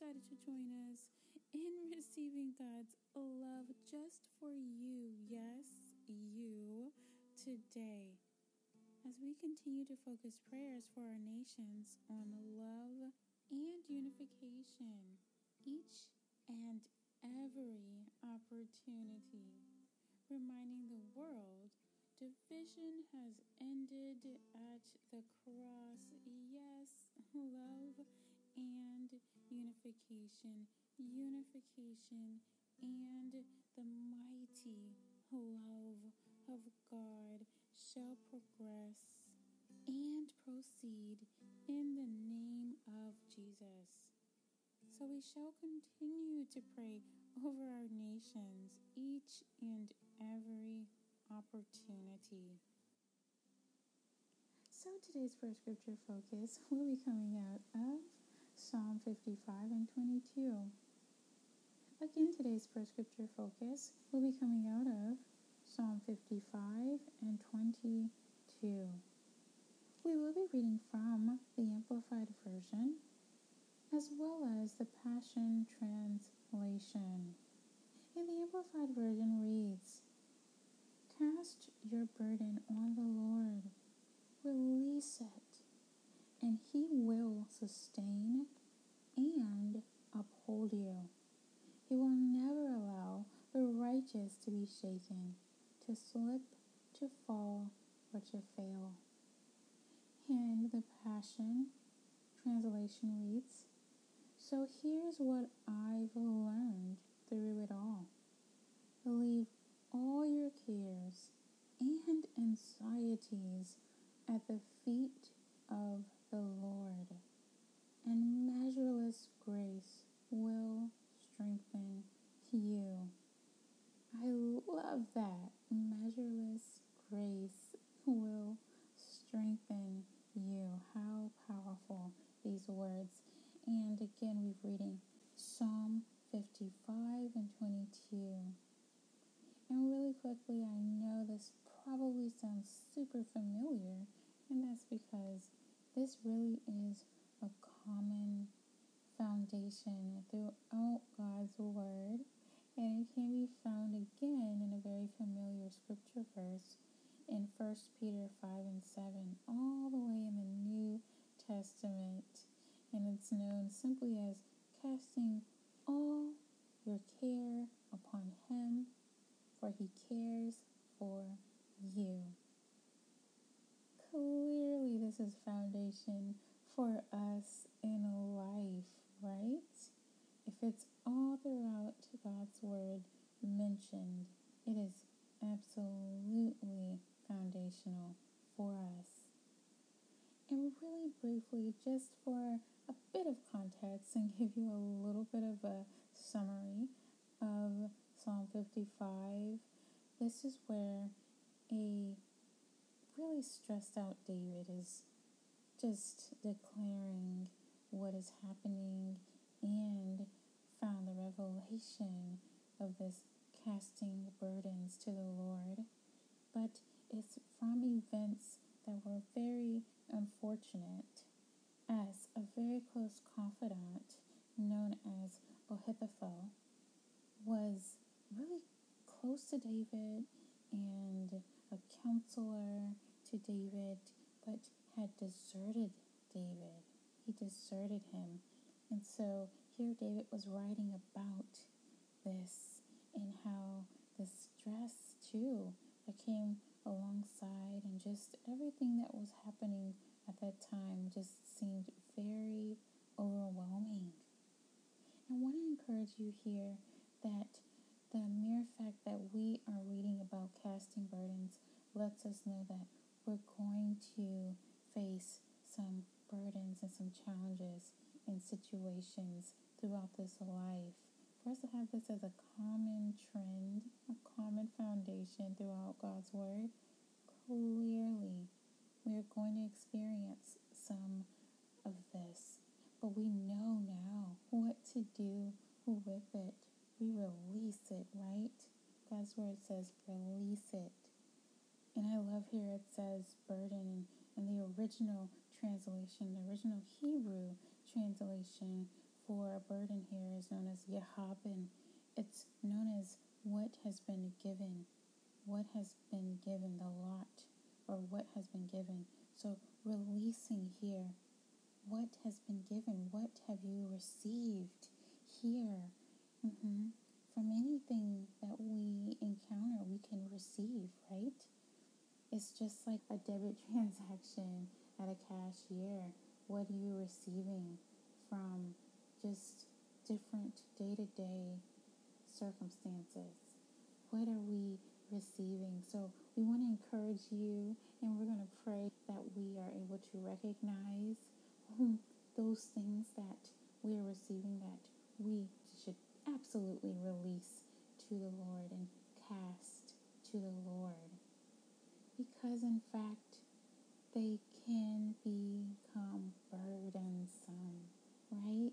decided to join us in receiving God's love just for you, yes, you, today. As we continue to focus prayers for our nations on love unification, and the mighty love of God shall progress and proceed in the name of Jesus. So we shall continue to pray over our nations each and every opportunity. So today's first scripture focus will be coming out of Psalm 55 and 22. Again, today's first scripture focus will be coming out of Psalm 55 and 22. We will be reading from the Amplified Version as well as the Passion Translation. And the Amplified Version reads, Cast your burden on the Lord, release it, and He will sustain and uphold you. He will never allow the righteous to be shaken, to slip, to fall, or to fail. And the Passion translation reads, So here's what I've learned through it all. Leave all your cares and anxieties at the feet of the Lord, and measureless grace will strengthen you. I love that. Measureless grace will strengthen you. How powerful these words. And again, we're reading Psalm 55 and 22. And really quickly, I know this probably sounds super familiar, and that's because this really is a common foundation throughout God's Word, and it can be found again in a very familiar scripture verse in 1 Peter 5 and 7, all the way in the New Testament, and it's known simply as casting all your care upon Him for he cares for you. Clearly, this is foundation for us in life, right? If it's all throughout God's Word mentioned, it is absolutely foundational for us. And really briefly, just for a bit of context and give you a little bit of a summary of Psalm 55. This is where a really stressed out David is just declaring what is happening and found the revelation of this casting burdens to the Lord. But it's from events that were very unfortunate as a very close confidant known as Ahithophel was really close to David and a counselor to David, but had deserted David. He deserted him. And so here David was writing about this and how the stress too that came alongside and just everything that was happening at that time just seemed very overwhelming. I want to encourage you here that the mere fact that we are reading about casting burdens lets us know that we're going to face some burdens and some challenges in situations throughout this life. For us to have this as a common trend, a common foundation throughout God's Word, clearly we are going to experience some of this. But we know now what to do with it we release it, right? God's word says release it. And I love here it says burden in the original translation, the original Hebrew translation for a burden here is known as Yehabin. It's known as what has been given, what has been given, the lot, or what has been given. So releasing here, what has been given, what have you received here? Mm-hmm. From anything that we encounter, we can receive, right? It's just like a debit transaction at a cashier. What are you receiving from just different day to day circumstances? What are we receiving? So, we want to encourage you and we're going to pray that we are able to recognize those things that we are receiving that we absolutely release to the Lord and cast to the Lord. Because, in fact, they can become burdensome, right?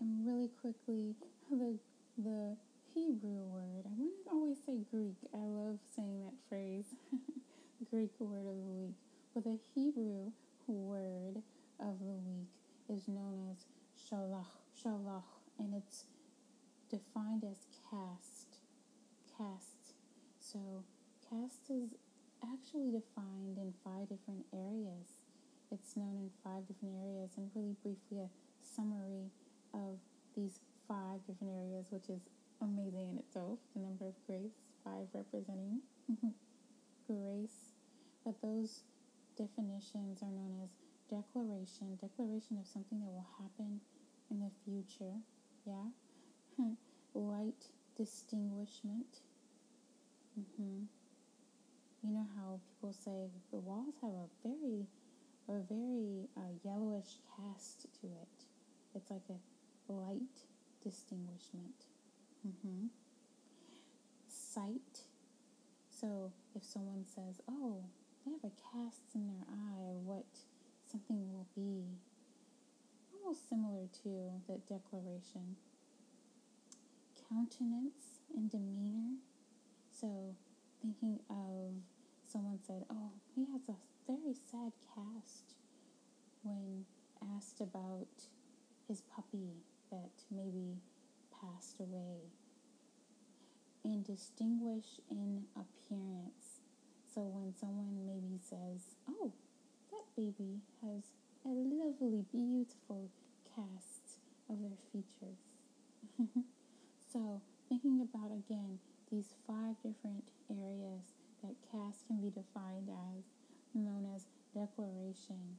And really quickly, the the Hebrew word. I want to always say Greek. I love saying that phrase, Greek word of the week. But the Hebrew word of the week is known as shalach, shalach, and it's defined as cast, cast. So cast is actually defined in five different areas. It's known in five different areas, and really briefly, a summary of these five different areas, which is amazing in itself. The number of grace, five representing mm-hmm, grace. But those definitions are known as declaration, declaration of something that will happen in the future. Yeah. Light distinguishment. Mm-hmm. You know how people say the walls have a very, a very uh, yellowish cast to it. It's like a light distinguishment. Mm-hmm. Sight. So if someone says, "Oh, they have a cast in their eye what something will be," similar to the declaration. Countenance and demeanor. So thinking of someone said, "Oh, he has a very sad cast," when asked about his puppy that maybe passed away. And distinguish in appearance. So when someone maybe says, Oh, that baby has a lovely, beautiful cast of their features. so thinking about again these five different areas that cast can be defined as, known as declaration,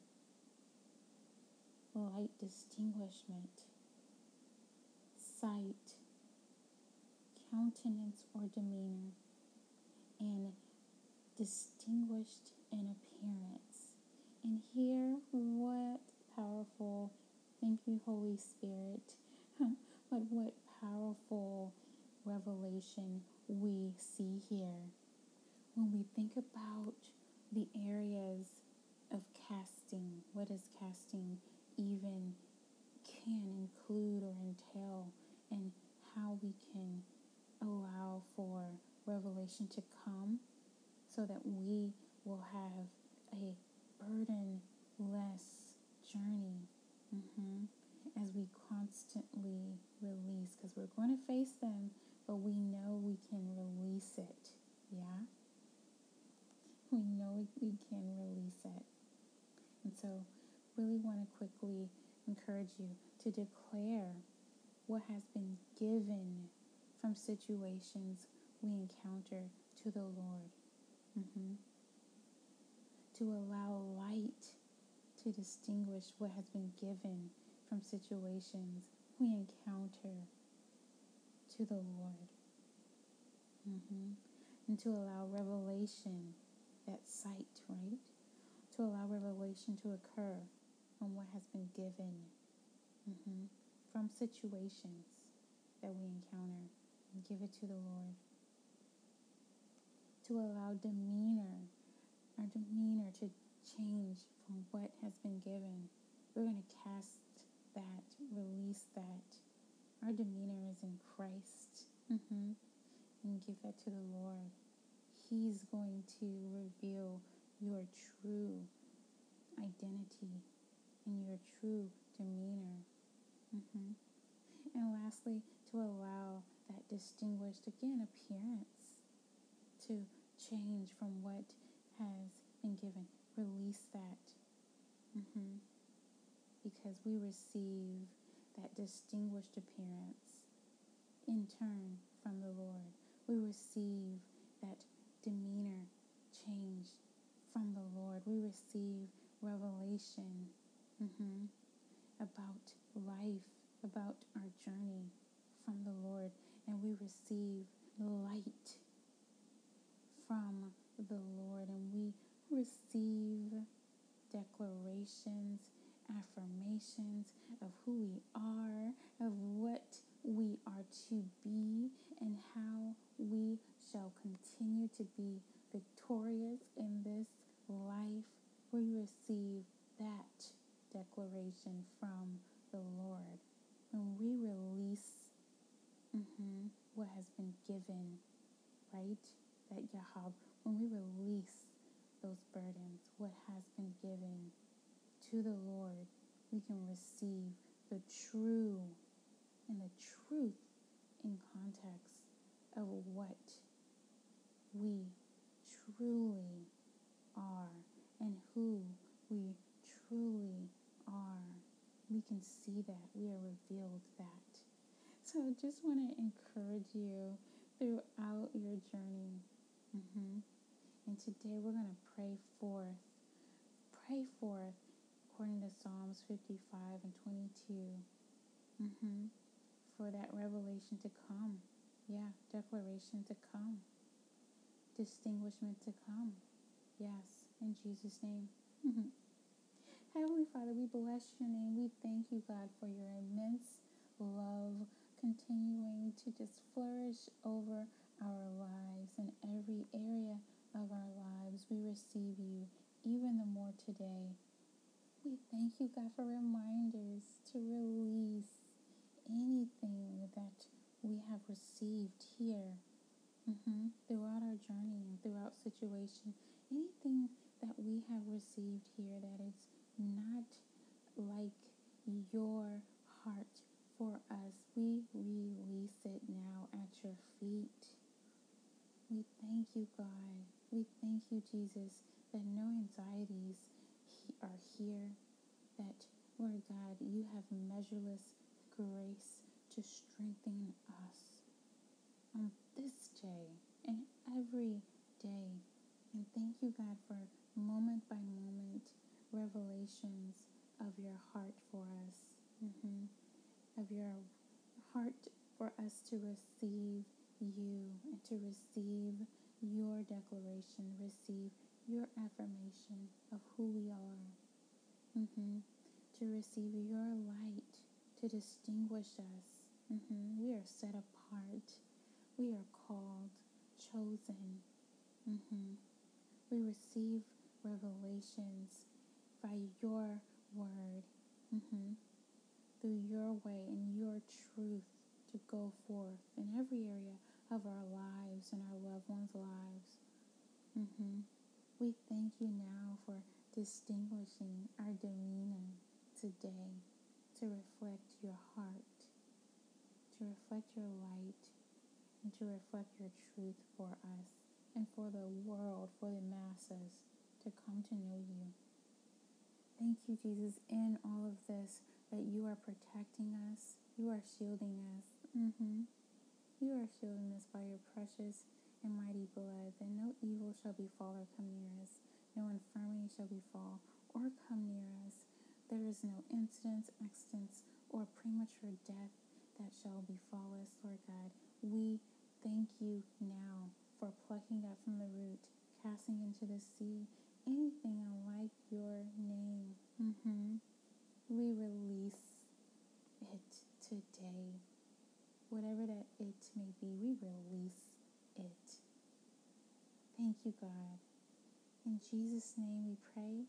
light distinguishment, sight, countenance or demeanor, and distinguished in appearance. And here, what powerful, thank you, Holy Spirit, but what powerful revelation we see here when we think about the areas of casting. What is casting even can include or entail? and how we can allow for revelation to come so that we will have a burden-less journey mm-hmm. as we constantly release because we're going to face them but we know we can release it yeah we know we can release it and so really want to quickly encourage you to declare what has been given from situations we encounter to the Lord. Mm-hmm. To allow light to distinguish what has been given from situations we encounter to the Lord. Mm-hmm. And to allow revelation, that sight, right? To allow revelation to occur on what has been given. Mm-hmm from situations that we encounter and give it to the Lord. To allow demeanor, our demeanor to change from what has been given. We're going to cast that, release that. Our demeanor is in Christ. Mm-hmm. And give that to the Lord. He's going to reveal your true identity and your true demeanor. Mm-hmm. And lastly, to allow that distinguished, again, appearance to change from what has been given. Release that. Mm-hmm. Because we receive that distinguished appearance in turn from the Lord. We receive that demeanor change from the Lord. We receive revelation mm-hmm, about life, about our journey from the Lord, and we receive light from the Lord, and we receive declarations, affirmations of who we are, of what we are to be, and how we shall continue to be victorious in this life. We receive that declaration from the Lord. When we release mm-hmm, what has been given, right? That Yahab, when we release those burdens, what has been given to the Lord, we can receive the true and the truth in context of what we truly are and who we truly are. We can see that. We are revealed that. So I just want to encourage you throughout your journey. Mm-hmm. And today we're going to pray forth. Pray forth according to Psalms 55 and 22. Mm-hmm. For that revelation to come. Yeah, declaration to come. Distinguishment to come. Yes, in Jesus' name. Mm-hmm. Heavenly Father, we bless your name. We thank you, God, for your immense love continuing to just flourish over our lives in every area of our lives. We receive you even the more today. We thank you, God, for reminders to release anything that we have received here mm-hmm, throughout our journey and throughout situation, anything that we have received here that is not like your heart for us, we release it now at your feet. We thank you, God. We thank you, Jesus, that no anxieties are here, that, Lord God, you have measureless grace to strengthen us on this day and every day. And thank you, God, for moment by moment revelations of your heart for us, mm-hmm. of your heart for us to receive you and to receive your declaration, receive your affirmation of who we are, mm-hmm. to receive your light, to distinguish us. Mm-hmm. We are set apart. We are called, chosen. Mm-hmm. We receive revelations by your word, mm-hmm. through your way and your truth to go forth in every area of our lives and our loved ones' lives. Mm-hmm. We thank you now for distinguishing our demeanor today to reflect your heart, to reflect your light, and to reflect your truth for us and for the world, for the masses to come to know you. Thank you, Jesus, in all of this, that you are protecting us, you are shielding us. Mm-hmm. You are shielding us by your precious and mighty blood, that no evil shall befall or come near us, no infirmity shall befall or come near us. There is no incident, accidents, or premature death that shall befall us, Lord God. We thank you now for plucking up from the root, casting into the sea, anything unlike your name. Mm-hmm. We release it today. Whatever that it may be, we release it. Thank you, God. In Jesus' name we pray.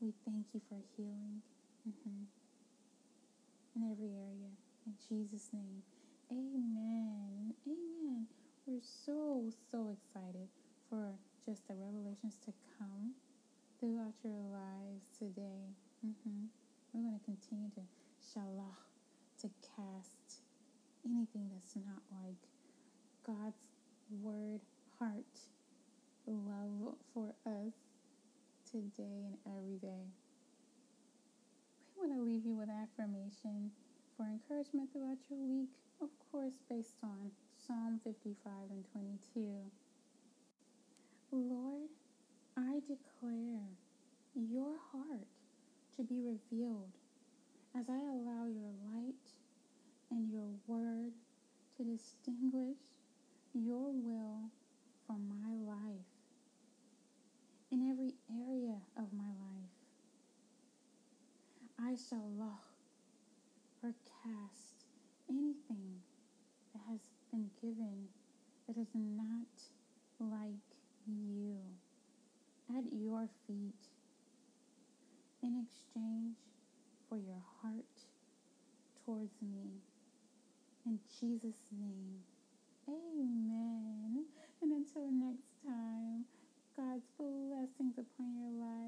We thank you for healing mm-hmm. in every area. In Jesus' name. Amen. Amen. We're so, so excited for just the revelations to come throughout your lives today. Mm-hmm. We're going to continue to shalah, to cast anything that's not like God's word, heart, love for us today and every day. We want to leave you with affirmation for encouragement throughout your week, of course, based on Psalm 55 and 22. Lord, I declare your heart to be revealed as I allow your light and your word to distinguish your will for my life in every area of my life. I shall lock or cast anything that has been given that is not like you at your feet in exchange for your heart towards me. In Jesus' name, amen. And until next time, God's blessings upon your lives.